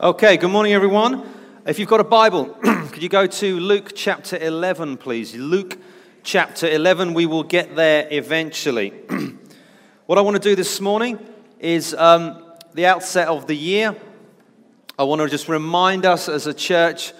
Okay, good morning, everyone. If you've got a Bible, could you go to Luke chapter 11, please? Luke chapter 11, we will get there eventually. what I want to do this morning is um, the outset of the year. I want to just remind us as a church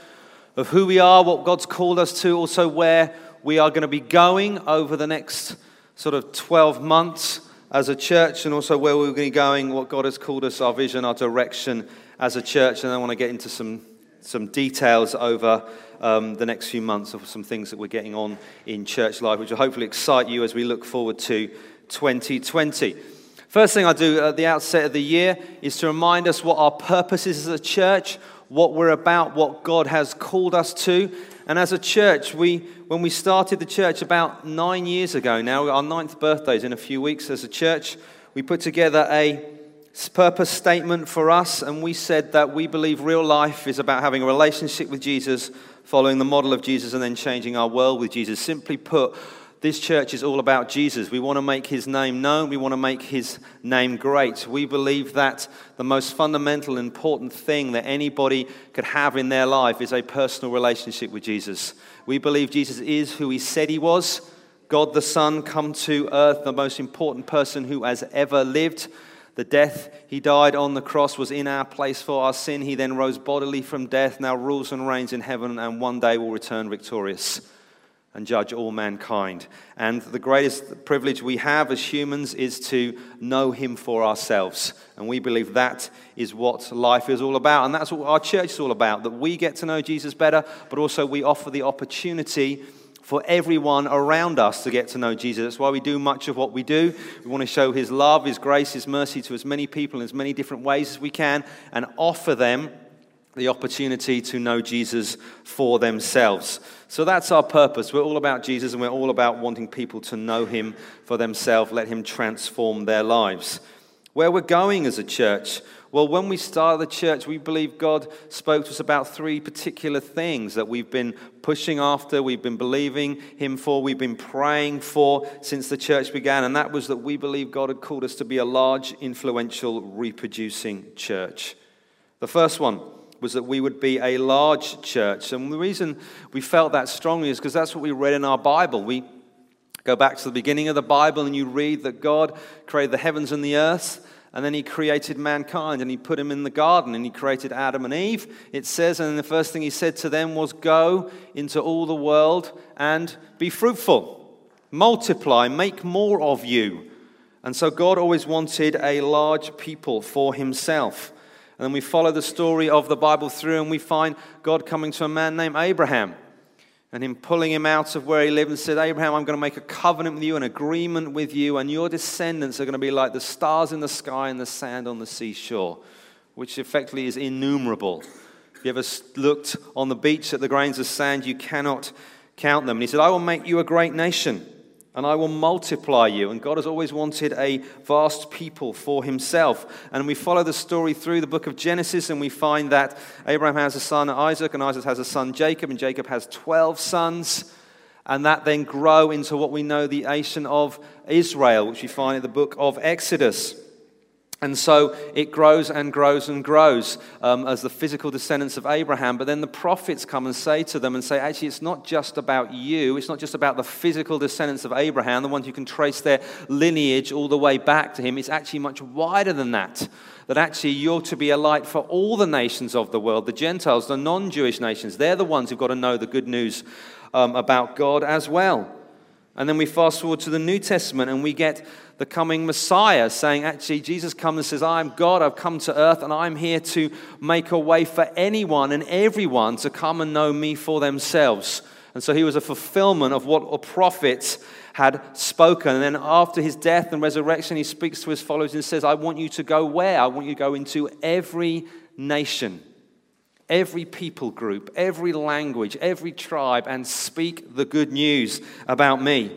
of who we are, what God's called us to, also where we are going to be going over the next sort of 12 months as a church, and also where we're going to be going, what God has called us, our vision, our direction as a church. And I want to get into some, some details over um, the next few months of some things that we're getting on in church life, which will hopefully excite you as we look forward to 2020. First thing I do at the outset of the year is to remind us what our purpose is as a church, what we're about, what God has called us to. And as a church, we, when we started the church about nine years ago now, our ninth birthday is in a few weeks as a church, we put together a purpose statement for us, and we said that we believe real life is about having a relationship with Jesus, following the model of Jesus, and then changing our world with Jesus. Simply put, this church is all about Jesus. We want to make his name known. We want to make his name great. We believe that the most fundamental, important thing that anybody could have in their life is a personal relationship with Jesus. We believe Jesus is who he said he was God the Son, come to earth, the most important person who has ever lived. The death he died on the cross was in our place for our sin. He then rose bodily from death, now rules and reigns in heaven, and one day will return victorious and judge all mankind. And the greatest privilege we have as humans is to know Him for ourselves. And we believe that is what life is all about. And that's what our church is all about that we get to know Jesus better, but also we offer the opportunity for everyone around us to get to know Jesus. That's why we do much of what we do. We want to show His love, His grace, His mercy to as many people in as many different ways as we can and offer them the opportunity to know Jesus for themselves. So that's our purpose. We're all about Jesus and we're all about wanting people to know him for themselves, let him transform their lives. Where we're going as a church, well, when we started the church, we believe God spoke to us about three particular things that we've been pushing after, we've been believing Him for, we've been praying for since the church began. And that was that we believe God had called us to be a large, influential, reproducing church. The first one was that we would be a large church. And the reason we felt that strongly is because that's what we read in our Bible. We go back to the beginning of the Bible and you read that God created the heavens and the earth. And then he created mankind and he put him in the garden and he created Adam and Eve. It says, and the first thing he said to them was, Go into all the world and be fruitful, multiply, make more of you. And so God always wanted a large people for himself. And then we follow the story of the Bible through, and we find God coming to a man named Abraham and him pulling him out of where he lived and said, Abraham, I'm going to make a covenant with you, an agreement with you, and your descendants are going to be like the stars in the sky and the sand on the seashore, which effectively is innumerable. If you ever looked on the beach at the grains of sand, you cannot count them. And he said, I will make you a great nation and I will multiply you. And God has always wanted a vast people for himself. And we follow the story through the book of Genesis, and we find that Abraham has a son, Isaac, and Isaac has a son, Jacob, and Jacob has 12 sons. And that then grow into what we know the nation of Israel, which we find in the book of Exodus. And so it grows and grows and grows um, as the physical descendants of Abraham. But then the prophets come and say to them and say, actually, it's not just about you. It's not just about the physical descendants of Abraham, the ones who can trace their lineage all the way back to him. It's actually much wider than that. That actually you're to be a light for all the nations of the world, the Gentiles, the non Jewish nations. They're the ones who've got to know the good news um, about God as well. And then we fast forward to the New Testament and we get the coming Messiah saying, actually, Jesus comes and says, I'm God, I've come to earth, and I'm here to make a way for anyone and everyone to come and know me for themselves. And so he was a fulfillment of what a prophet had spoken. And then after his death and resurrection, he speaks to his followers and says, I want you to go where? I want you to go into every nation every people group, every language, every tribe, and speak the good news about me.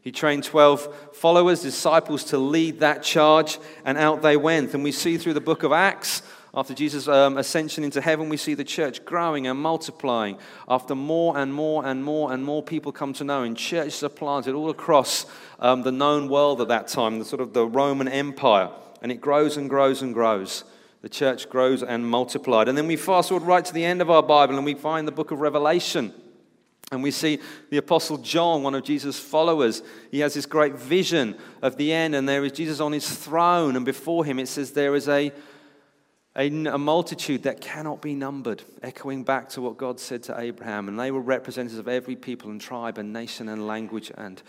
He trained 12 followers, disciples, to lead that charge, and out they went. And we see through the book of Acts, after Jesus' um, ascension into heaven, we see the church growing and multiplying. After more and more and more and more people come to know, and churches are planted all across um, the known world at that time, the sort of the Roman Empire. And it grows and grows and grows. The church grows and multiplied. And then we fast forward right to the end of our Bible and we find the book of Revelation. And we see the Apostle John, one of Jesus' followers. He has this great vision of the end, and there is Jesus on his throne, and before him it says there is a, a, a, multitude that cannot be numbered, echoing back to what God said to Abraham. And they were representatives of every people and tribe and nation and language, and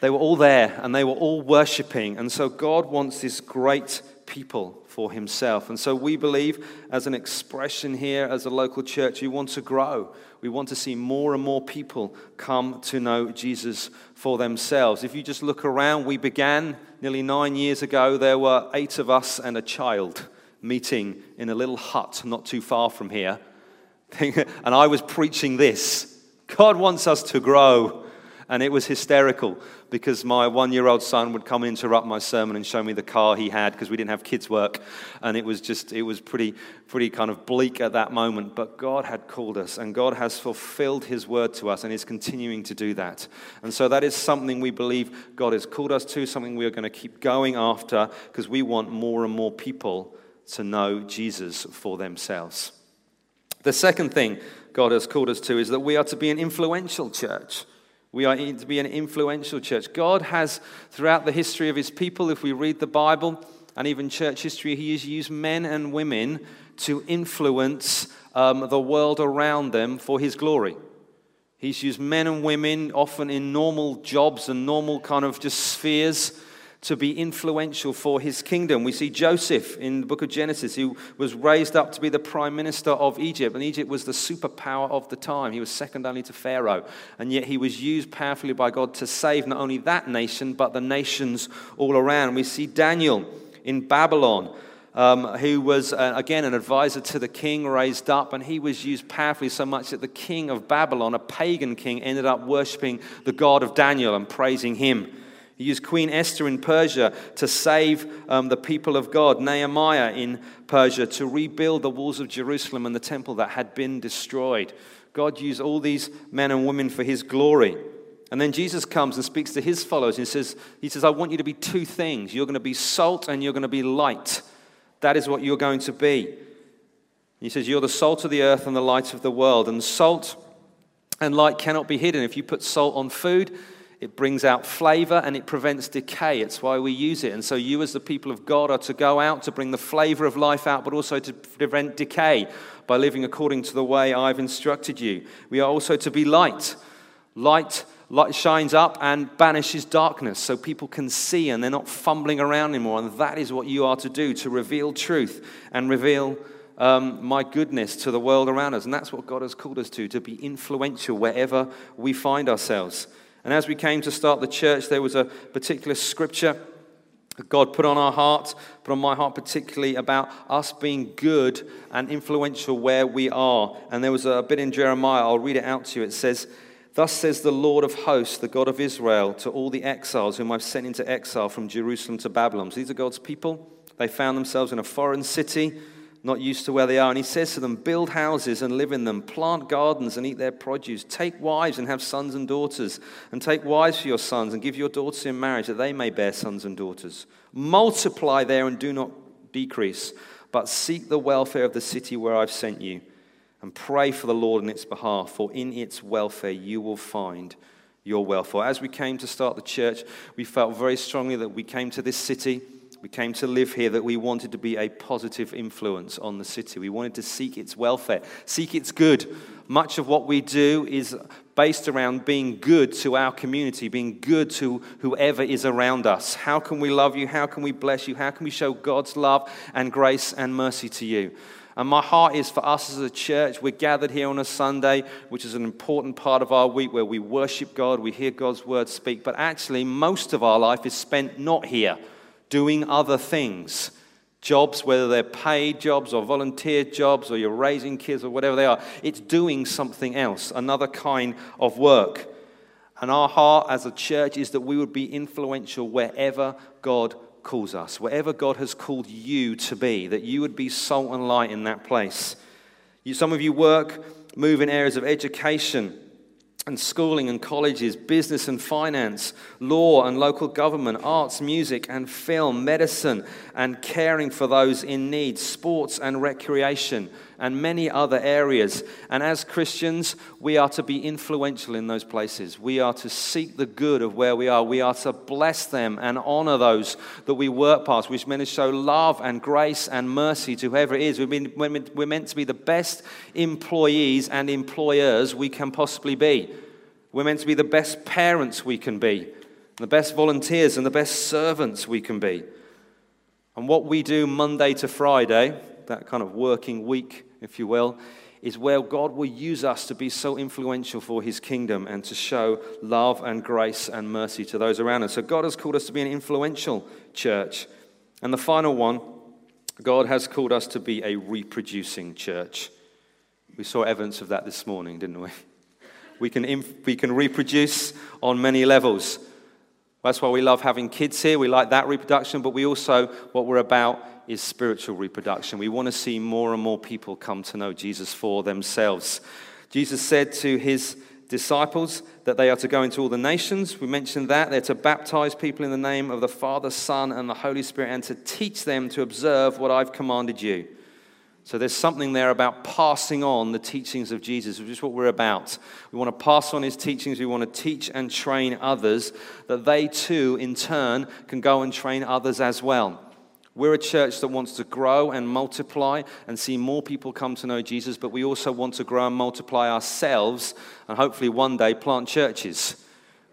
they were all there, and they were all worshiping. And so God wants this great people for himself. And so we believe, as an expression here, as a local church, we want to grow. We want to see more and more people come to know Jesus for themselves. If you just look around, we began nearly nine years ago. There were eight of us and a child meeting in a little hut not too far from here. and I was preaching this God wants us to grow. And it was hysterical because my one year old son would come and interrupt my sermon and show me the car he had because we didn't have kids' work. And it was just, it was pretty, pretty kind of bleak at that moment. But God had called us and God has fulfilled his word to us and is continuing to do that. And so that is something we believe God has called us to, something we are going to keep going after because we want more and more people to know Jesus for themselves. The second thing God has called us to is that we are to be an influential church. We are to be an influential church. God has, throughout the history of his people, if we read the Bible and even church history, he has used men and women to influence um, the world around them for his glory. He's used men and women, often in normal jobs and normal kind of just spheres, to be influential for his kingdom. We see Joseph in the book of Genesis, who was raised up to be the prime minister of Egypt, and Egypt was the superpower of the time. He was second only to Pharaoh, and yet he was used powerfully by God to save not only that nation, but the nations all around. We see Daniel in Babylon. Um, who was, uh, again, an advisor to the king, raised up, and he was used powerfully so much that the king of Babylon, a pagan king, ended up worshipping the God of Daniel and praising him. He used Queen Esther in Persia to save um, the people of God, Nehemiah in Persia to rebuild the walls of Jerusalem and the temple that had been destroyed. God used all these men and women for his glory. And then Jesus comes and speaks to his followers and says, He says, I want you to be two things. You're going to be salt and you're going to be light. That is what you're going to be. He says, You're the salt of the earth and the light of the world. And salt and light cannot be hidden. If you put salt on food, it brings out flavor and it prevents decay. It's why we use it. And so, you, as the people of God, are to go out to bring the flavor of life out, but also to prevent decay by living according to the way I've instructed you. We are also to be light. Light, light shines up and banishes darkness so people can see and they're not fumbling around anymore. And that is what you are to do to reveal truth and reveal um, my goodness to the world around us. And that's what God has called us to, to be influential wherever we find ourselves. And as we came to start the church, there was a particular scripture God put on our heart, put on my heart particularly about us being good and influential where we are. And there was a bit in Jeremiah, I'll read it out to you. It says, Thus says the Lord of hosts, the God of Israel, to all the exiles whom I've sent into exile from Jerusalem to Babylon. So these are God's people. They found themselves in a foreign city not used to where they are. And he says to them, Build houses and live in them, plant gardens and eat their produce, take wives and have sons and daughters, and take wives for your sons and give your daughters in marriage that they may bear sons and daughters. Multiply there and do not decrease, but seek the welfare of the city where I've sent you, and pray for the Lord in its behalf, for in its welfare you will find your welfare. As we came to start the church, we felt very strongly that we came to this city we came to live here that we wanted to be a positive influence on the city. We wanted to seek its welfare, seek its good. Much of what we do is based around being good to our community, being good to whoever is around us. How can we love you? How can we bless you? How can we show God's love and grace and mercy to you? And my heart is for us as a church. We're gathered here on a Sunday, which is an important part of our week where we worship God, we hear God's word speak. But actually, most of our life is spent not here doing other things. Jobs, whether they're paid jobs or volunteer jobs or you're raising kids or whatever they are, it's doing something else, another kind of work. And our heart as a church is that we would be influential wherever God calls us, wherever God has called you to be, that you would be salt and light in that place. You, some of you work, move in areas of education and schooling and colleges, business and finance, law and local government, arts, music and film, medicine and caring for those in need, sports and recreation, and many other areas. And as Christians, we are to be influential in those places. We are to seek the good of where we are. We are to bless them and honor those that we work past, which meant to show love and grace and mercy to whoever it is. We're meant to be the best employees and employers we can possibly be. We're meant to be the best parents we can be, the best volunteers and the best servants we can be. And what we do Monday to Friday, that kind of working week if you will, is where God will use us to be so influential for his kingdom and to show love and grace and mercy to those around us. So God has called us to be an influential church. And the final one, God has called us to be a reproducing church. We saw evidence of that this morning, didn't we? We can, we can reproduce on many levels. That's why we love having kids here. We like that reproduction, but we also, what we're about is spiritual reproduction. We want to see more and more people come to know Jesus for themselves. Jesus said to his disciples that they are to go into all the nations. We mentioned that. They're to baptize people in the name of the Father, Son, and the Holy Spirit, and to teach them to observe what I've commanded you. So there's something there about passing on the teachings of Jesus, which is what we're about. We want to pass on his teachings. We want to teach and train others that they too, in turn, can go and train others as well. We're a church that wants to grow and multiply and see more people come to know Jesus, but we also want to grow and multiply ourselves and hopefully one day plant churches.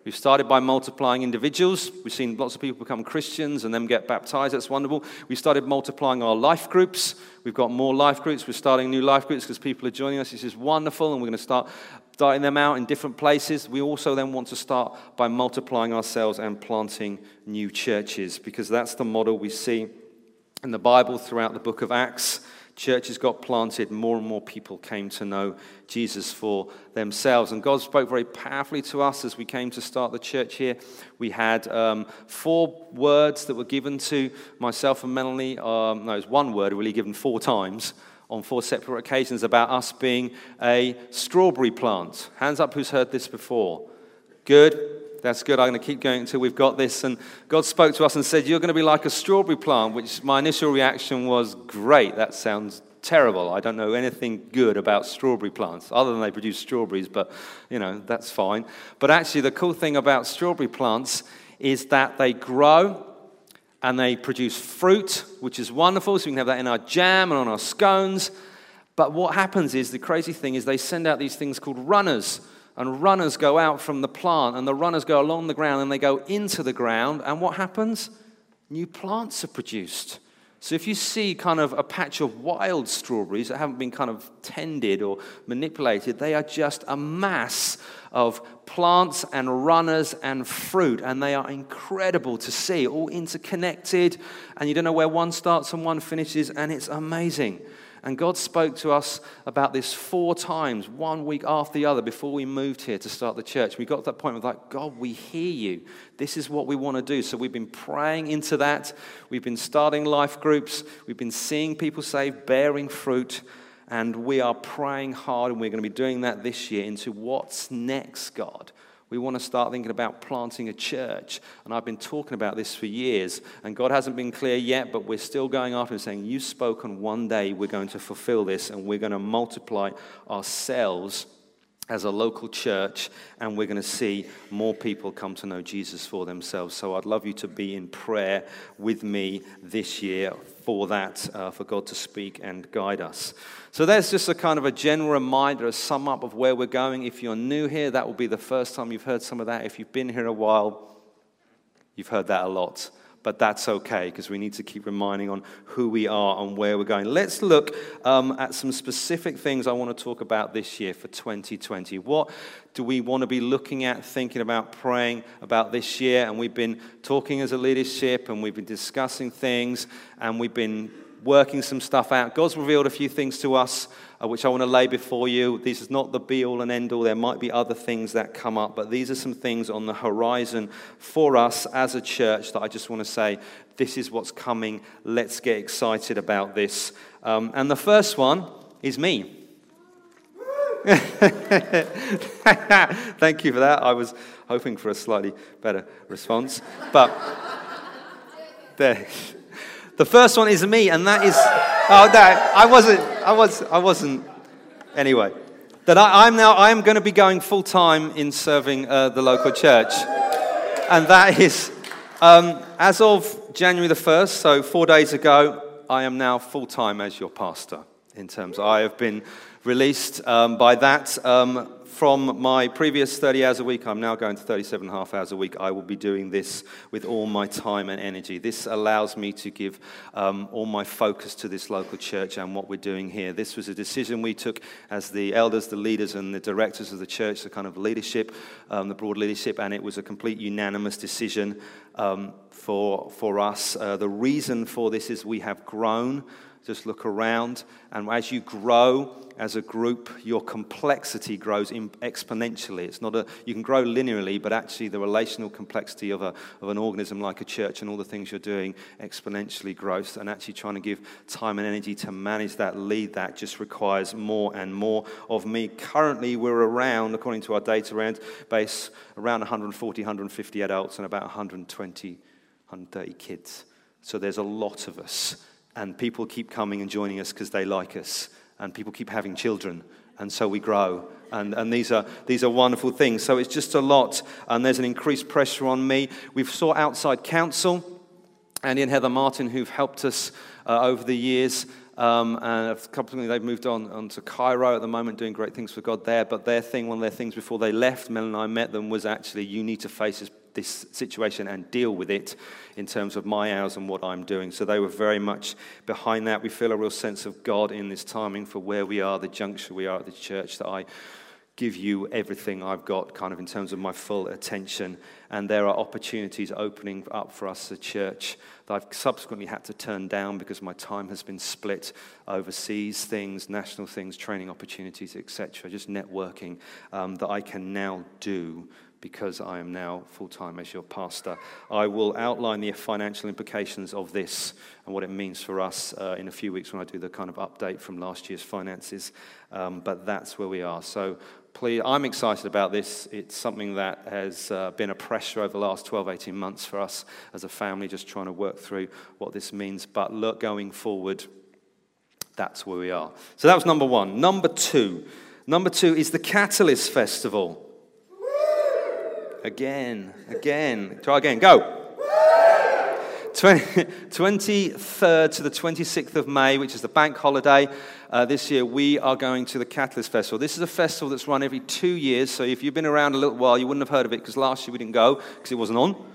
We've started by multiplying individuals. We've seen lots of people become Christians and then get baptized. That's wonderful. We started multiplying our life groups. We've got more life groups. We're starting new life groups because people are joining us. This is wonderful, and we're going to start starting them out in different places. We also then want to start by multiplying ourselves and planting new churches because that's the model we see in the Bible throughout the book of Acts. Churches got planted, more and more people came to know Jesus for themselves. And God spoke very powerfully to us as we came to start the church here. We had um, four words that were given to myself and Melanie. Um, no, it was one word really given four times on four separate occasions about us being a strawberry plant. Hands up who's heard this before. Good. That's good. I'm going to keep going until we've got this. And God spoke to us and said, You're going to be like a strawberry plant, which my initial reaction was, Great, that sounds terrible. I don't know anything good about strawberry plants other than they produce strawberries, but you know, that's fine. But actually, the cool thing about strawberry plants is that they grow and they produce fruit, which is wonderful. So we can have that in our jam and on our scones. But what happens is the crazy thing is they send out these things called runners and runners go out from the plant, and the runners go along the ground and they go into the ground, and what happens? New plants are produced. So if you see kind of a patch of wild strawberries that haven't been kind of tended or manipulated, they are just a mass of plants and runners and fruit, and they are incredible to see, all interconnected, and you don't know where one starts and one finishes, and it's amazing. And God spoke to us about this four times, one week after the other, before we moved here to start the church. We got to that point of like, God, we hear you. This is what we want to do. So we've been praying into that. We've been starting life groups. We've been seeing people saved, bearing fruit. And we are praying hard, and we're going to be doing that this year into what's next, God. We want to start thinking about planting a church. And I've been talking about this for years. And God hasn't been clear yet, but we're still going after and saying, You've spoken one day, we're going to fulfill this, and we're going to multiply ourselves as a local church, and we're going to see more people come to know Jesus for themselves. So I'd love you to be in prayer with me this year for that, uh, for God to speak and guide us. So there's just a kind of a general reminder, a sum up of where we're going. If you're new here, that will be the first time you've heard some of that. If you've been here a while, you've heard that a lot but that's okay because we need to keep reminding on who we are and where we're going. Let's look um, at some specific things I want to talk about this year for 2020. What do we want to be looking at, thinking about, praying about this year? And we've been talking as a leadership and we've been discussing things and we've been working some stuff out. God's revealed a few things to us, uh, which I want to lay before you. This is not the be all and end all. There might be other things that come up, but these are some things on the horizon for us as a church that I just want to say this is what's coming. Let's get excited about this. Um, and the first one is me. Thank you for that. I was hoping for a slightly better response. But there. The first one is me, and that is. Oh, no, I wasn't. I, was, I wasn't. Anyway, that I, am now, I am going to be going full time in serving uh, the local church. And that is, um, as of January the 1st, so four days ago, I am now full time as your pastor. In terms, I have been released um, by that. Um, from my previous 30 hours a week, I'm now going to 37 and a half hours a week. I will be doing this with all my time and energy. This allows me to give um, all my focus to this local church and what we're doing here. This was a decision we took as the elders, the leaders, and the directors of the church, the kind of leadership, um, the broad leadership, and it was a complete unanimous decision um, for, for us. Uh, the reason for this is we have grown just look around, and as you grow as a group, your complexity grows exponentially. It's not a, you can grow linearly, but actually, the relational complexity of, a, of an organism like a church and all the things you're doing exponentially grows. And actually, trying to give time and energy to manage that, lead that, just requires more and more of me. Currently, we're around, according to our data around base, around 140, 150 adults and about 120, 130 kids. So there's a lot of us and people keep coming and joining us because they like us, and people keep having children, and so we grow. And, and these, are, these are wonderful things. So it's just a lot, and there's an increased pressure on me. We've sought outside counsel, and Heather Martin, who've helped us uh, over the years. Um, and a couple of they've moved on, on to Cairo at the moment, doing great things for God there. But their thing, one of their things before they left, Mel and I met them, was actually you need to face this situation and deal with it in terms of my hours and what I'm doing. So they were very much behind that. We feel a real sense of God in this timing for where we are, the juncture we are at the church, that I give you everything I've got, kind of in terms of my full attention. And there are opportunities opening up for us as a church that I've subsequently had to turn down because my time has been split overseas things, national things, training opportunities, etc., just networking um, that I can now do because I am now full time as your pastor. I will outline the financial implications of this and what it means for us uh, in a few weeks when I do the kind of update from last year's finances. Um, but that's where we are. So please, I'm excited about this. It's something that has uh, been a pressure over the last 12, 18 months for us as a family, just trying to work through what this means. But look, going forward, that's where we are. So that was number one. Number two. Number two is the Catalyst Festival. Again, again. Try again. Go. 23rd to the 26th of May, which is the bank holiday. Uh, this year, we are going to the Catalyst Festival. This is a festival that's run every two years. So if you've been around a little while, you wouldn't have heard of it because last year we didn't go because it wasn't on.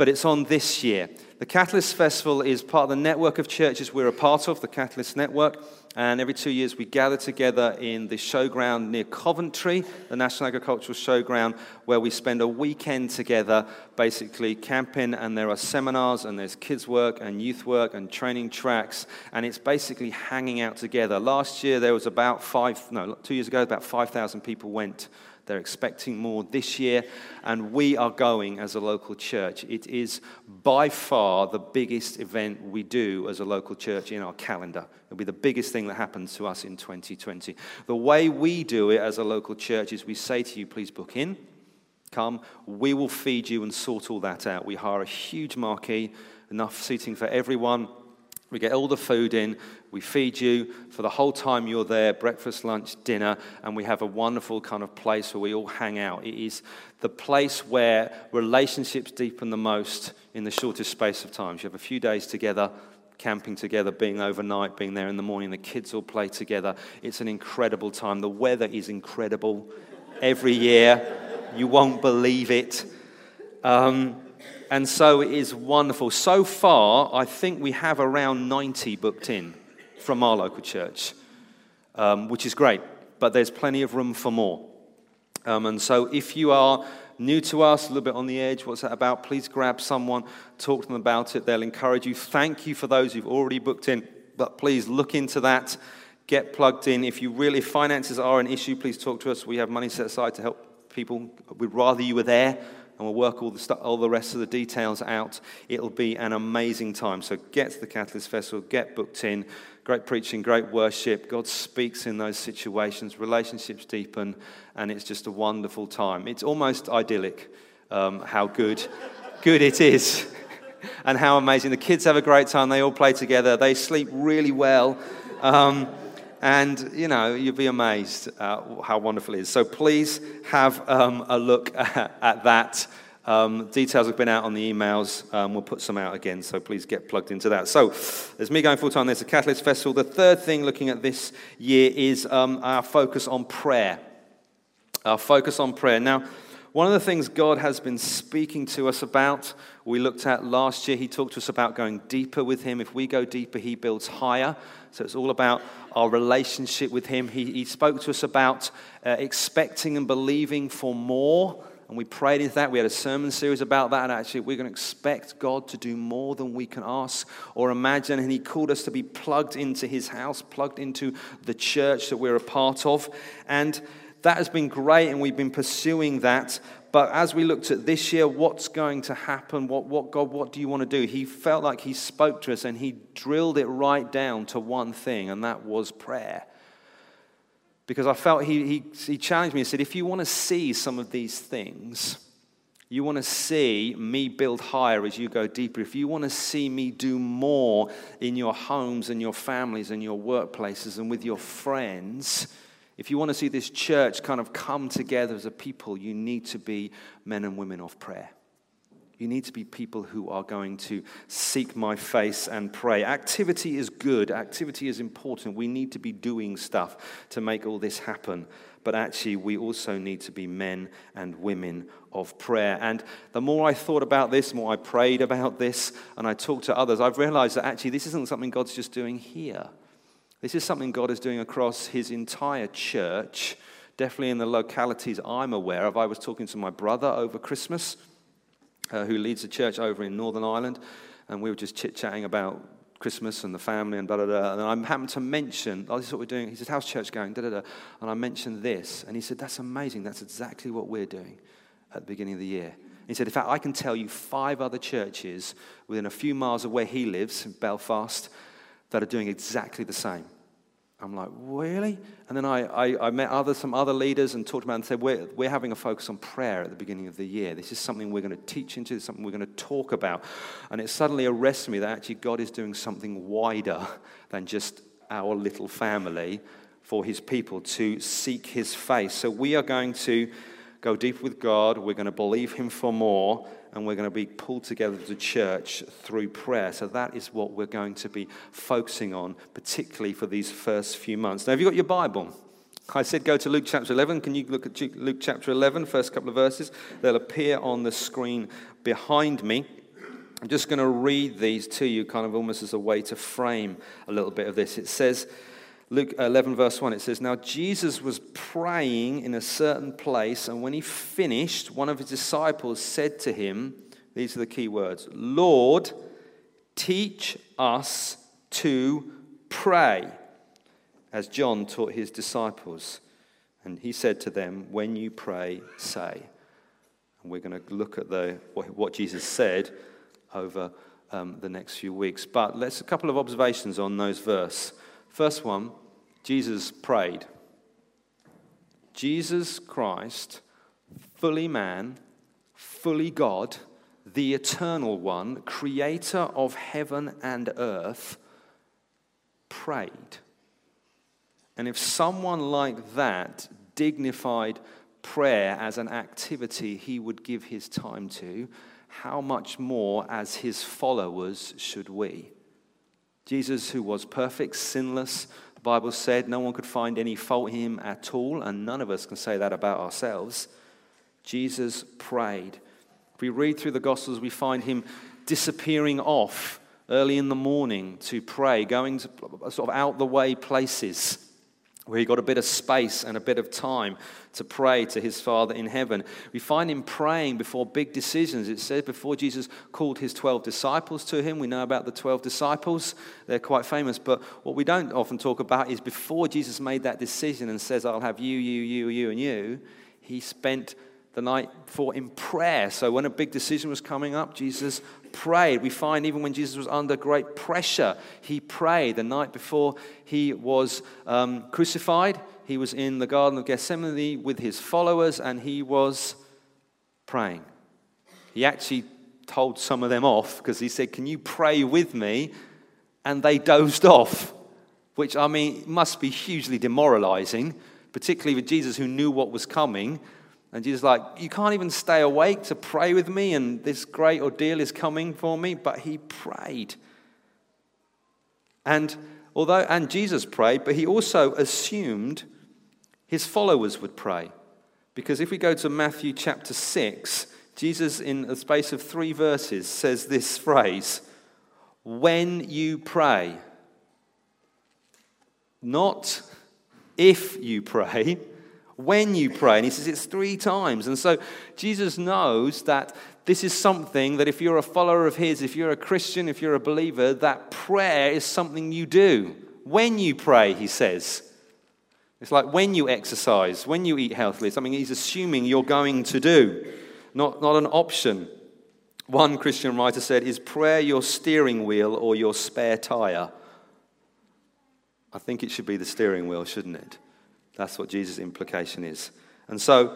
But it's on this year. The Catalyst Festival is part of the network of churches we're a part of, the Catalyst Network. And every two years, we gather together in the showground near Coventry, the National Agricultural Showground, where we spend a weekend together, basically camping. And there are seminars, and there's kids' work, and youth work, and training tracks. And it's basically hanging out together. Last year, there was about five, no, two years ago, about 5,000 people went they're expecting more this year, and we are going as a local church. It is by far the biggest event we do as a local church in our calendar. It'll be the biggest thing that happens to us in 2020. The way we do it as a local church is we say to you, please book in, come, we will feed you and sort all that out. We hire a huge marquee, enough seating for everyone. We get all the food in, we feed you for the whole time you're there breakfast, lunch, dinner, and we have a wonderful kind of place where we all hang out. It is the place where relationships deepen the most in the shortest space of time. You have a few days together, camping together, being overnight, being there in the morning, the kids all play together. It's an incredible time. The weather is incredible every year. You won't believe it. Um, and so it is wonderful. So far, I think we have around 90 booked in from our local church, um, which is great, but there's plenty of room for more. Um, and so if you are new to us, a little bit on the edge, what's that about? Please grab someone, talk to them about it. They'll encourage you. Thank you for those who've already booked in, but please look into that. Get plugged in. If you really, finances are an issue, please talk to us. We have money set aside to help people. We'd rather you were there and we'll work all the, stu- all the rest of the details out. It'll be an amazing time. So get to the Catalyst Festival, get booked in. Great preaching, great worship. God speaks in those situations, relationships deepen, and it's just a wonderful time. It's almost idyllic um, how good, good it is, and how amazing. The kids have a great time. They all play together. They sleep really well. Um, and, you know, you'll be amazed uh, how wonderful it is. So please have um, a look at, at that. Um, details have been out on the emails. Um, we'll put some out again, so please get plugged into that. So, there's me going full time. There's the Catalyst Festival. The third thing looking at this year is um, our focus on prayer. Our focus on prayer. Now, one of the things God has been speaking to us about, we looked at last year, He talked to us about going deeper with Him. If we go deeper, He builds higher. So it's all about our relationship with Him. He, he spoke to us about uh, expecting and believing for more. And we prayed into that. We had a sermon series about that. And actually, we're going to expect God to do more than we can ask or imagine. And He called us to be plugged into His house, plugged into the church that we're a part of. And that has been great, and we've been pursuing that. But as we looked at this year, what's going to happen? What, what, God, what do you want to do? He felt like He spoke to us and He drilled it right down to one thing, and that was prayer. Because I felt He, he, he challenged me and said, if you want to see some of these things, you want to see me build higher as you go deeper, if you want to see me do more in your homes and your families and your workplaces and with your friends, if you want to see this church kind of come together as a people, you need to be men and women of prayer. You need to be people who are going to seek my face and pray. Activity is good, activity is important. We need to be doing stuff to make all this happen. But actually, we also need to be men and women of prayer. And the more I thought about this, the more I prayed about this, and I talked to others, I've realized that actually this isn't something God's just doing here. This is something God is doing across his entire church, definitely in the localities I'm aware of. I was talking to my brother over Christmas, uh, who leads a church over in Northern Ireland, and we were just chit chatting about Christmas and the family and da da da. And I happened to mention, oh, this is what we're doing. He said, How's church going? Da da da. And I mentioned this, and he said, That's amazing. That's exactly what we're doing at the beginning of the year. He said, In fact, I can tell you five other churches within a few miles of where he lives, in Belfast, that are doing exactly the same. I'm like, really? And then I, I, I, met other, some other leaders and talked about and said, we're, we're having a focus on prayer at the beginning of the year. This is something we're going to teach into, this is something we're going to talk about. And it suddenly arrested me that actually God is doing something wider than just our little family for his people to seek his face. So we are going to go deep with God. We're going to believe him for more and we're going to be pulled together as a church through prayer. So that is what we're going to be focusing on, particularly for these first few months. Now, have you got your Bible? I said go to Luke chapter 11. Can you look at Luke chapter 11, first couple of verses? They'll appear on the screen behind me. I'm just going to read these to you, kind of almost as a way to frame a little bit of this. It says, Luke 11, verse 1, it says, Now Jesus was praying in a certain place, and when he finished, one of his disciples said to him, These are the key words Lord, teach us to pray, as John taught his disciples. And he said to them, When you pray, say. And we're going to look at the, what Jesus said over um, the next few weeks. But let's a couple of observations on those verse. First one, Jesus prayed. Jesus Christ, fully man, fully God, the eternal one, creator of heaven and earth, prayed. And if someone like that dignified prayer as an activity he would give his time to, how much more as his followers should we? Jesus, who was perfect, sinless, the Bible said no one could find any fault in him at all, and none of us can say that about ourselves. Jesus prayed. If we read through the Gospels, we find him disappearing off early in the morning to pray, going to sort of out the way places where he got a bit of space and a bit of time to pray to his Father in heaven. We find him praying before big decisions. It says before Jesus called his 12 disciples to him. We know about the 12 disciples, they're quite famous. But what we don't often talk about is before Jesus made that decision and says, I'll have you, you, you, you, and you, he spent the night before in prayer. So when a big decision was coming up, Jesus prayed. We find even when Jesus was under great pressure, he prayed. The night before he was um, crucified, he was in the Garden of Gethsemane with his followers and he was praying. He actually told some of them off because he said, Can you pray with me? And they dozed off, which I mean must be hugely demoralizing, particularly with Jesus who knew what was coming. And Jesus like, You can't even stay awake to pray with me, and this great ordeal is coming for me. But he prayed. And although, and Jesus prayed, but he also assumed his followers would pray. Because if we go to Matthew chapter 6, Jesus, in a space of three verses, says this phrase when you pray. Not if you pray, when you pray. And he says it's three times. And so Jesus knows that this is something that if you're a follower of his, if you're a Christian, if you're a believer, that prayer is something you do. When you pray, he says. It's like when you exercise, when you eat healthily, something he's assuming you're going to do, not, not an option. One Christian writer said, Is prayer your steering wheel or your spare tire? I think it should be the steering wheel, shouldn't it? That's what Jesus' implication is. And so,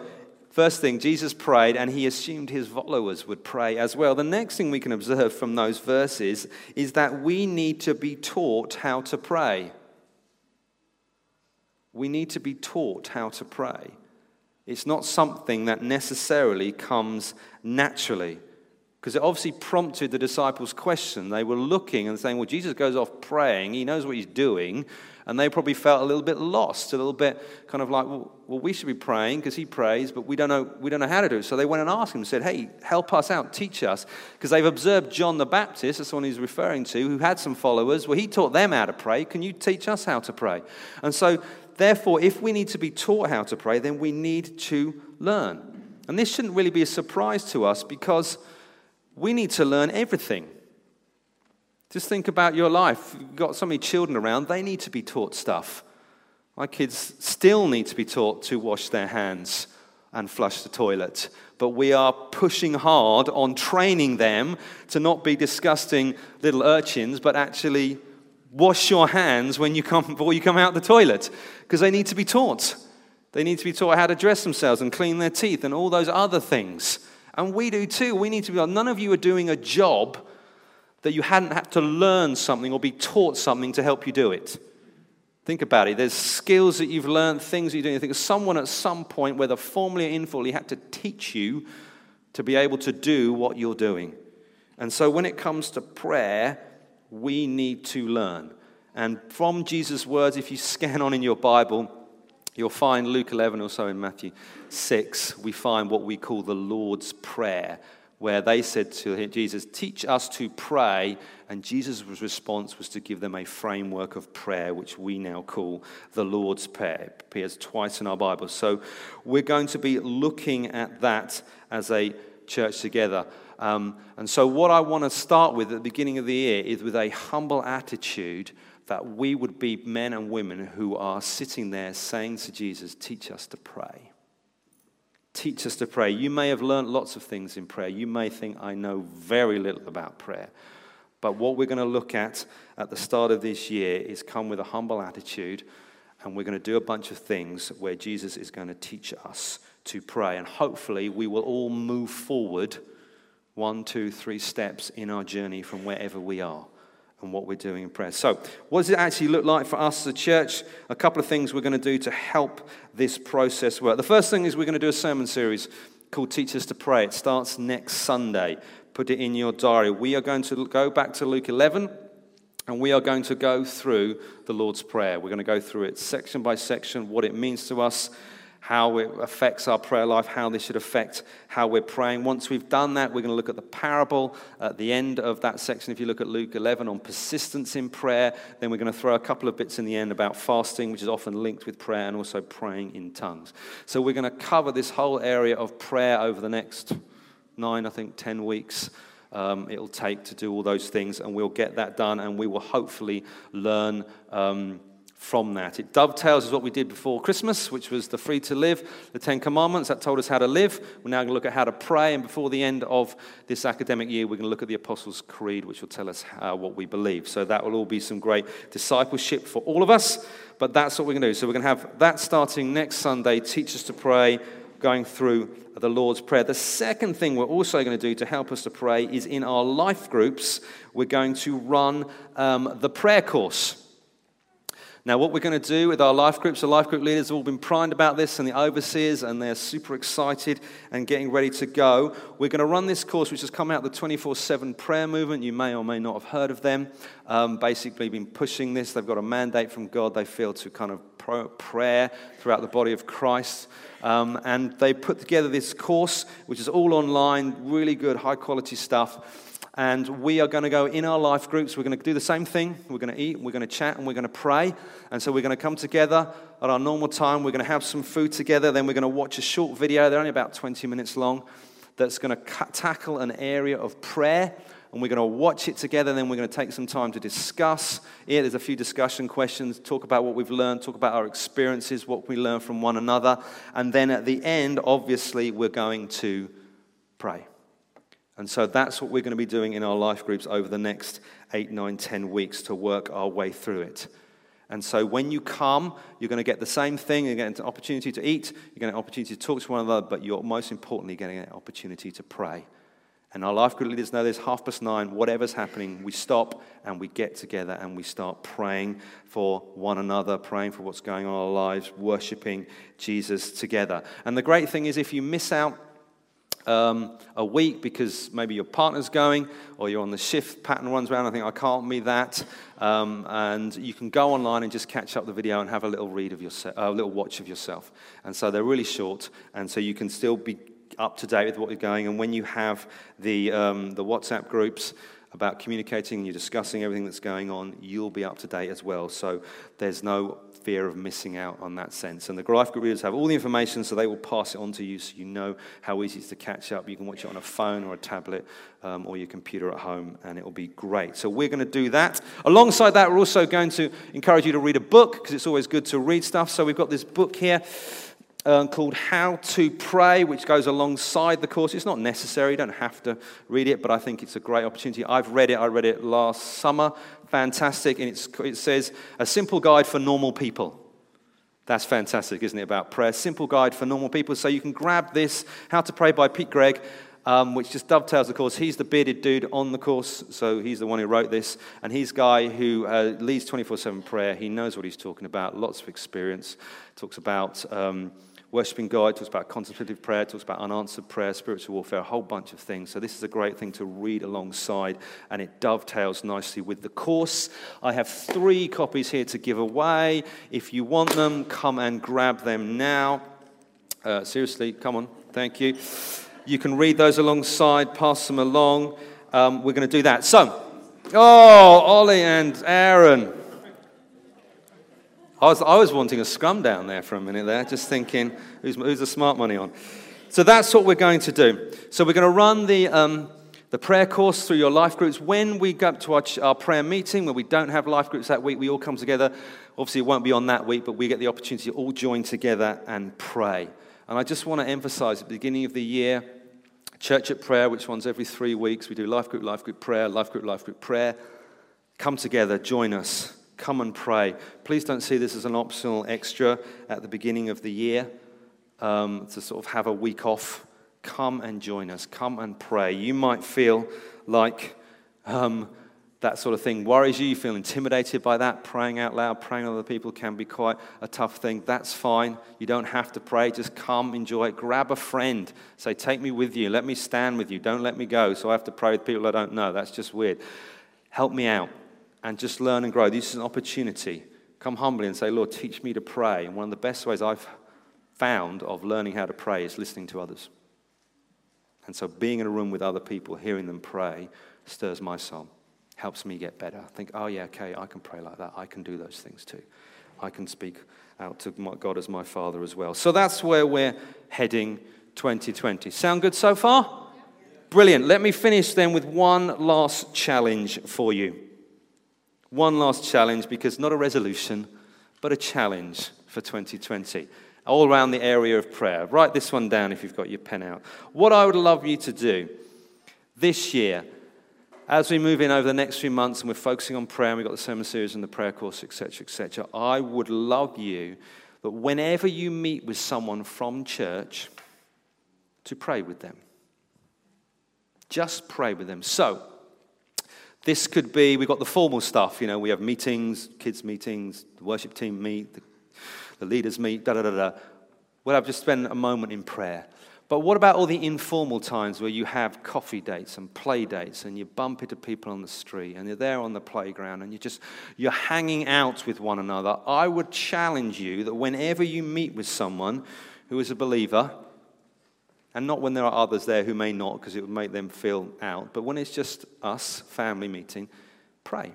first thing, Jesus prayed and he assumed his followers would pray as well. The next thing we can observe from those verses is that we need to be taught how to pray. We need to be taught how to pray. It's not something that necessarily comes naturally. Because it obviously prompted the disciples' question. They were looking and saying, Well, Jesus goes off praying. He knows what he's doing. And they probably felt a little bit lost, a little bit kind of like, well, well we should be praying because he prays, but we don't, know, we don't know how to do it. So they went and asked him and said, hey, help us out, teach us. Because they've observed John the Baptist, that's the one he's referring to, who had some followers. Well, he taught them how to pray. Can you teach us how to pray? And so, therefore, if we need to be taught how to pray, then we need to learn. And this shouldn't really be a surprise to us because we need to learn everything. Just think about your life. You've got so many children around, they need to be taught stuff. My kids still need to be taught to wash their hands and flush the toilet. But we are pushing hard on training them to not be disgusting little urchins, but actually wash your hands when you come, before you come out the toilet, because they need to be taught. They need to be taught how to dress themselves and clean their teeth and all those other things. And we do too. We need to be, like, none of you are doing a job that you hadn't had to learn something or be taught something to help you do it. Think about it. There's skills that you've learned, things that you're doing. You think someone at some point, whether formally or informally, had to teach you to be able to do what you're doing. And so when it comes to prayer, we need to learn. And from Jesus' words, if you scan on in your Bible, you'll find Luke 11 or so in Matthew 6, we find what we call the Lord's Prayer where they said to Jesus, Teach us to pray. And Jesus' response was to give them a framework of prayer, which we now call the Lord's Prayer. It appears twice in our Bible. So we're going to be looking at that as a church together. Um, and so, what I want to start with at the beginning of the year is with a humble attitude that we would be men and women who are sitting there saying to Jesus, Teach us to pray teach us to pray. You may have learned lots of things in prayer. You may think, I know very little about prayer. But what we're going to look at at the start of this year is come with a humble attitude, and we're going to do a bunch of things where Jesus is going to teach us to pray. And hopefully, we will all move forward one, two, three steps in our journey from wherever we are and what we're doing in prayer. So, what does it actually look like for us as a church? A couple of things we're going to do to help this process work. The first thing is we're going to do a sermon series called Teach Us to Pray. It starts next Sunday. Put it in your diary. We are going to go back to Luke 11 and we are going to go through the Lord's Prayer. We're going to go through it section by section, what it means to us how it affects our prayer life, how this should affect how we're praying. Once we've done that, we're going to look at the parable at the end of that section. If you look at Luke 11 on persistence in prayer, then we're going to throw a couple of bits in the end about fasting, which is often linked with prayer, and also praying in tongues. So we're going to cover this whole area of prayer over the next nine, I think, ten weeks. Um, it'll take to do all those things, and we'll get that done, and we will hopefully learn. Um, from that. It dovetails with what we did before Christmas, which was the free to live, the Ten Commandments. That told us how to live. We're now going to look at how to pray. And before the end of this academic year, we're going to look at the Apostles' Creed, which will tell us how, what we believe. So that will all be some great discipleship for all of us. But that's what we're going to do. So we're going to have that starting next Sunday, Teach Us to Pray, going through the Lord's Prayer. The second thing we're also going to do to help us to pray is in our life groups, we're going to run um, the prayer course. Now, what we're going to do with our life groups, the life group leaders have all been primed about this, and the overseers, and they're super excited and getting ready to go. We're going to run this course, which has come out the 24 7 prayer movement. You may or may not have heard of them. Um, basically, been pushing this. They've got a mandate from God, they feel, to kind of prayer throughout the body of Christ. Um, and they put together this course, which is all online, really good, high quality stuff. And we are going to go in our life groups. We're going to do the same thing. We're going to eat, we're going to chat, and we're going to pray. And so we're going to come together at our normal time. We're going to have some food together. Then we're going to watch a short video. They're only about 20 minutes long. That's going to tackle an area of prayer. And we're going to watch it together. Then we're going to take some time to discuss it. There's a few discussion questions, talk about what we've learned, talk about our experiences, what we learn from one another. And then at the end, obviously, we're going to pray. And so that's what we're going to be doing in our life groups over the next eight, nine, ten weeks to work our way through it. And so when you come, you're going to get the same thing. You're getting an opportunity to eat, you're getting an opportunity to talk to one another, but you're most importantly getting an opportunity to pray. And our life group leaders know this half past nine, whatever's happening, we stop and we get together and we start praying for one another, praying for what's going on in our lives, worshiping Jesus together. And the great thing is, if you miss out um, a week because maybe your partner's going or you're on the shift pattern runs around. I think I can't be that. Um, and you can go online and just catch up the video and have a little read of yourself, a little watch of yourself. And so they're really short, and so you can still be up to date with what is going. And when you have the um, the WhatsApp groups about communicating and you're discussing everything that's going on, you'll be up to date as well. So there's no fear of missing out on that sense. And the Group readers have all the information, so they will pass it on to you so you know how easy it is to catch up. You can watch it on a phone or a tablet um, or your computer at home, and it will be great. So we're going to do that. Alongside that, we're also going to encourage you to read a book because it's always good to read stuff. So we've got this book here. Uh, called How to Pray, which goes alongside the course. It's not necessary, you don't have to read it, but I think it's a great opportunity. I've read it, I read it last summer fantastic. And it says, A simple guide for normal people. That's fantastic, isn't it? About prayer. Simple guide for normal people. So you can grab this, How to Pray by Pete Greig. um, which just dovetails the course. He's the bearded dude on the course, so he's the one who wrote this. And he's a guy who uh, leads 24 7 prayer. He knows what he's talking about, lots of experience. Talks about. Um, Worshipping God talks about contemplative prayer, talks about unanswered prayer, spiritual warfare, a whole bunch of things. So, this is a great thing to read alongside, and it dovetails nicely with the course. I have three copies here to give away. If you want them, come and grab them now. Uh, seriously, come on. Thank you. You can read those alongside, pass them along. Um, we're going to do that. So, oh, Ollie and Aaron. I was, I was wanting a scrum down there for a minute there, just thinking, who's, who's the smart money on? So that's what we're going to do. So we're going to run the, um, the prayer course through your life groups. When we go up to our, our prayer meeting, where we don't have life groups that week, we all come together. Obviously, it won't be on that week, but we get the opportunity to all join together and pray. And I just want to emphasize at the beginning of the year, Church at Prayer, which runs every three weeks, we do life group, life group prayer, life group, life group prayer. Come together, join us come and pray. Please don't see this as an optional extra at the beginning of the year um, to sort of have a week off. Come and join us. Come and pray. You might feel like um, that sort of thing worries you. You feel intimidated by that. Praying out loud, praying with other people can be quite a tough thing. That's fine. You don't have to pray. Just come, enjoy it. Grab a friend. Say, Take me with you. Let me stand with you. Don't let me go. So I have to pray with people I don't know. That's just weird. Help me out and just learn and grow. This is an opportunity. Come humbly and say, Lord, teach me to pray. And one of the best ways I've found of learning how to pray is listening to others. And so being in a room with other people, hearing them pray, stirs my soul, helps me get better. I think, oh, yeah, okay, I can pray like that. I can do those things too. I can speak out to God as my Father as well. So that's where we're heading 2020. Sound good so far? Brilliant. Let me finish then with one last challenge for you. One last challenge because not a resolution, but a challenge for 2020, all around the area of prayer. Write this one down if you've got your pen out. What I would love you to do this year, as we move in over the next few months and we're focusing on prayer, and we've got the sermon series and the prayer course, etc., etc., I would love you that whenever you meet with someone from church, to pray with them. Just pray with them. So, this could be, we've got the formal stuff, you know, we have meetings, kids' meetings, the worship team meet, the, the leaders meet, da da da da. Well, I've just spent a moment in prayer. But what about all the informal times where you have coffee dates and play dates and you bump into people on the street and you're there on the playground and you're just you're hanging out with one another? I would challenge you that whenever you meet with someone who is a believer, and not when there are others there who may not, because it would make them feel out. But when it's just us, family meeting, pray.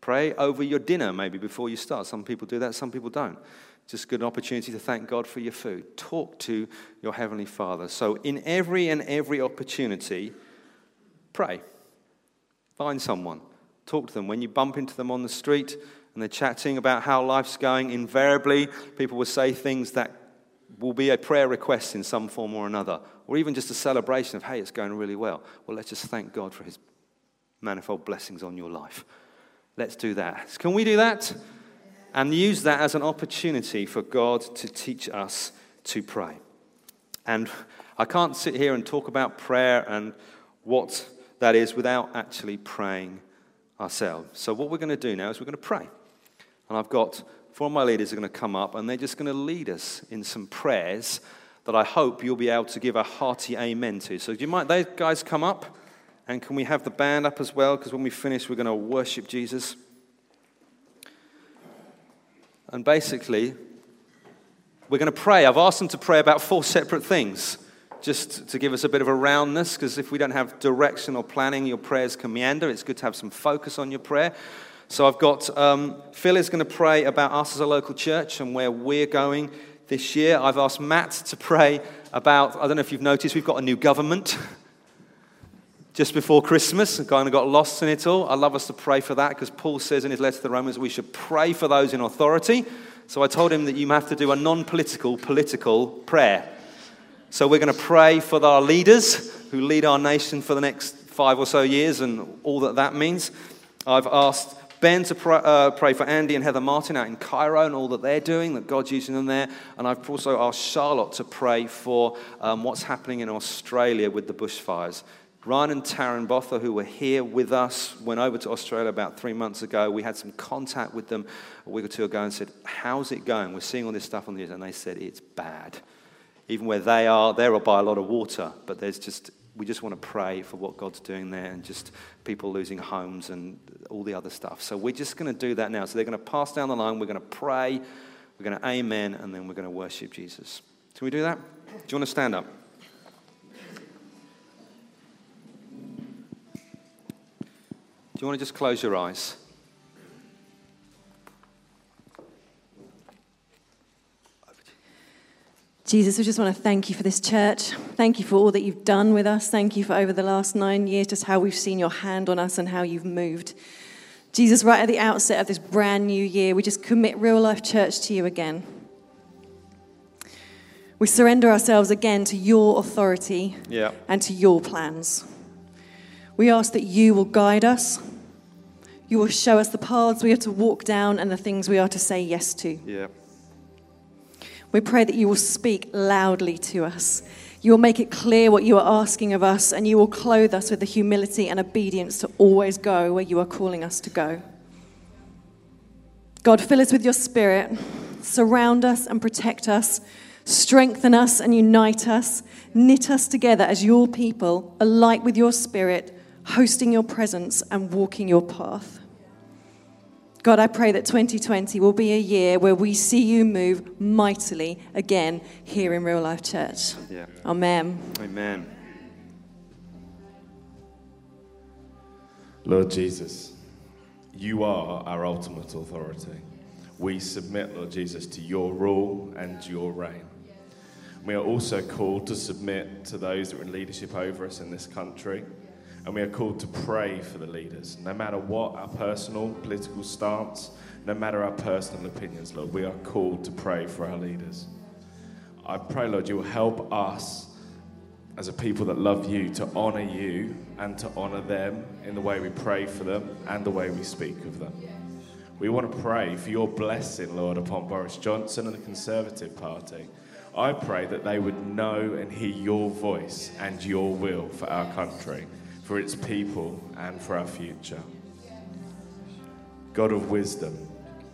Pray over your dinner maybe before you start. Some people do that, some people don't. Just good opportunity to thank God for your food. Talk to your Heavenly Father. So, in every and every opportunity, pray. Find someone. Talk to them. When you bump into them on the street and they're chatting about how life's going, invariably people will say things that will be a prayer request in some form or another, or even just a celebration of, hey, it's going really well. Well, let's just thank God for his manifold blessings on your life. Let's do that. Can we do that? And use that as an opportunity for God to teach us to pray. And I can't sit here and talk about prayer and what that is without actually praying ourselves. So, what we're going to do now is we're going to pray. And I've got four of my leaders are going to come up and they're just going to lead us in some prayers that I hope you'll be able to give a hearty amen to. So, do you mind those guys come up? And can we have the band up as well? Because when we finish, we're going to worship Jesus. And basically, we're going to pray. I've asked them to pray about four separate things, just to give us a bit of a roundness, because if we don't have direction or planning, your prayers can meander. It's good to have some focus on your prayer. So I've got um, Phil is going to pray about us as a local church and where we're going this year. I've asked Matt to pray about, I don't know if you've noticed, we've got a new government just before Christmas kind of got lost in it all. I'd love us to pray for that because Paul says in his letter to the Romans we should pray for those in authority. So I told him that you have to do a non political, political prayer. So we're going to pray for our leaders who lead our nation for the next five or so years and all that that means. I've asked Ben to pray, uh, pray, for Andy and Heather Martin out in Cairo and all that they're doing, that God's using them there. And I've also asked Charlotte to pray for um, what's happening in Australia with the bushfires. Ryan and Taryn Botha, who were here with us, went over to Australia about three months ago. We had some contact with them a week or two ago and said, How's it going? We're seeing all this stuff on the news. And they said, It's bad. Even where they are, they're by a lot of water, but there's just we just want to pray for what God's doing there and just people losing homes and all the other stuff. So we're just going to do that now. So they're going to pass down the line. We're going to pray. We're going to amen. And then we're going to worship Jesus. Can we do that? Do you want to stand up? Do you want to just close your eyes? Jesus, we just want to thank you for this church. Thank you for all that you've done with us. Thank you for over the last nine years, just how we've seen your hand on us and how you've moved. Jesus, right at the outset of this brand new year, we just commit real life church to you again. We surrender ourselves again to your authority yeah. and to your plans. We ask that you will guide us. You will show us the paths we are to walk down and the things we are to say yes to. Yeah. We pray that you will speak loudly to us. You will make it clear what you are asking of us, and you will clothe us with the humility and obedience to always go where you are calling us to go. God, fill us with your spirit, surround us and protect us, strengthen us and unite us, knit us together as your people, alight with your spirit, hosting your presence and walking your path. God, I pray that 2020 will be a year where we see you move mightily again here in Real Life Church. Yeah. Amen. Amen. Lord Jesus, you are our ultimate authority. We submit, Lord Jesus, to your rule and your reign. We are also called to submit to those that are in leadership over us in this country And we are called to pray for the leaders. No matter what our personal political stance, no matter our personal opinions, Lord, we are called to pray for our leaders. I pray, Lord, you will help us as a people that love you to honour you and to honour them in the way we pray for them and the way we speak of them. We want to pray for your blessing, Lord, upon Boris Johnson and the Conservative Party. I pray that they would know and hear your voice and your will for our country, for its people, and for our future. God of wisdom,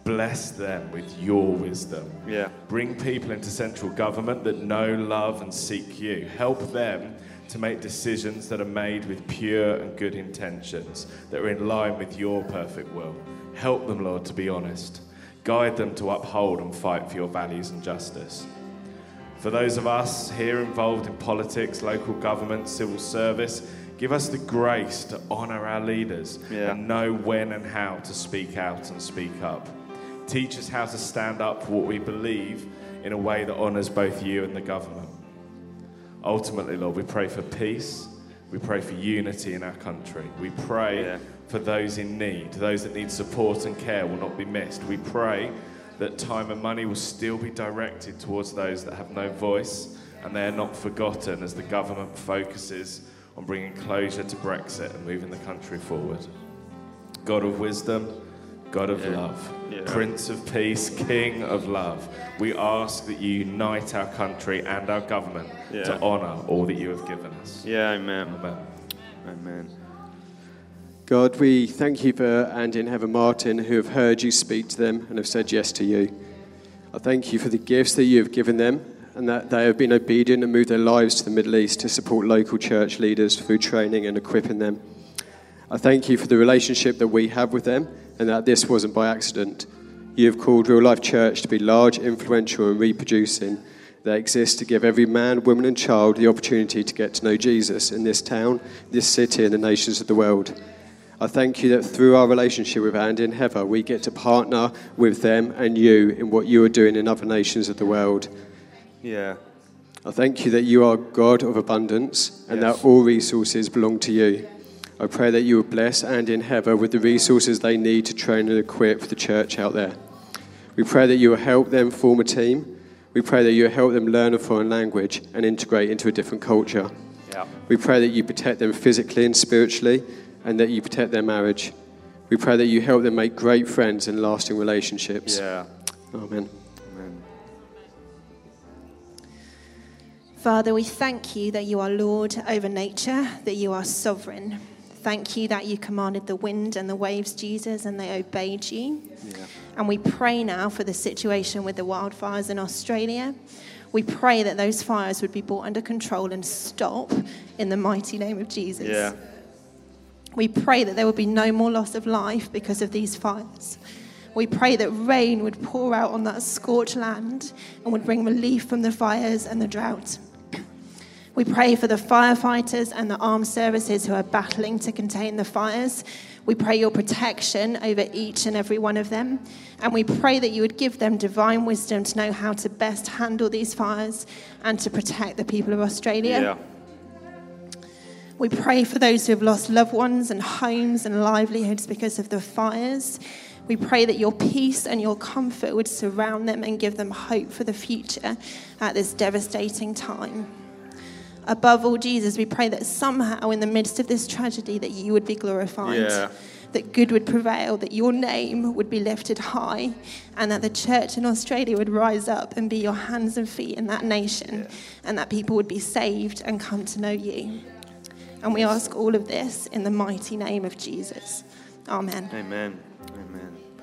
bless them with your wisdom. Yeah. Bring people into central government that know, love, and seek you. Help them to make decisions that are made with pure and good intentions, that are in line with your perfect will. Help them, Lord, to be honest. Guide them to uphold and fight for your values and justice. For those of us here involved in politics, local government, civil service, give us the grace to honour our leaders Yeah. and know when and how to speak out and speak up. Teach us how to stand up for what we believe in a way that honours both you and the government. Ultimately, Lord, we pray for peace. We pray for unity in our country. We pray Yeah. for those in need, those that need support and care will not be missed. We pray that time and money will still be directed towards those that have no voice and they are not forgotten as the government focuses on bringing closure to Brexit and moving the country forward. God of wisdom, God of Yeah. love, Yeah. Prince of peace, King of love, we ask that you unite our country and our government Yeah. to honour all that you have given us. Yeah, amen. Amen. Amen. God, we thank you for Andy and Heather Martin who have heard you speak to them and have said yes to you. I thank you for the gifts that you have given them and that they have been obedient and moved their lives to the Middle East to support local church leaders through training and equipping them. I thank you for the relationship that we have with them and that this wasn't by accident. You have called Real Life Church to be large, influential, and reproducing They exist to give every man, woman, and child the opportunity to get to know Jesus in this town, this city, and the nations of the world. I thank you that through our relationship with Andy and Heather, we get to partner with them and you in what you are doing in other nations of the world. Yeah. I thank you that you are God of abundance and Yes. that all resources belong to you. I pray that you will bless and Heather with the resources they need to train and equip the church out there. We pray that you will help them form a team. We pray that you will help them learn a foreign language and integrate into a different culture. Yeah. We pray that you protect them physically and spiritually and that you protect their marriage. We pray that you help them make great friends and lasting relationships. Yeah. Amen. Father, we thank you that you are Lord over nature, that you are sovereign. Thank you that you commanded the wind and the waves, Jesus, and they obeyed you. Yeah. And we pray now for the situation with the wildfires in Australia. We pray that those fires would be brought under control and stop in the mighty name of Jesus. Yeah. We pray that there would be no more loss of life because of these fires. We pray that rain would pour out on that scorched land and would bring relief from the fires and the drought. We pray for the firefighters and the armed services who are battling to contain the fires. We pray your protection over each and every one of them. And we pray that you would give them divine wisdom to know how to best handle these fires and to protect the people of Australia. Yeah. We pray for those who have lost loved ones and homes and livelihoods because of the fires. We pray that your peace and your comfort would surround them and give them hope for the future at this devastating time. Above all, Jesus, we pray that somehow in the midst of this tragedy that you would be glorified. Yeah. That good would prevail, that your name would be lifted high, and that the church in Australia would rise up and be your hands and feet in that nation, and that people would be saved and come to know you. And we ask all of this in the mighty name of Jesus. Amen. Amen.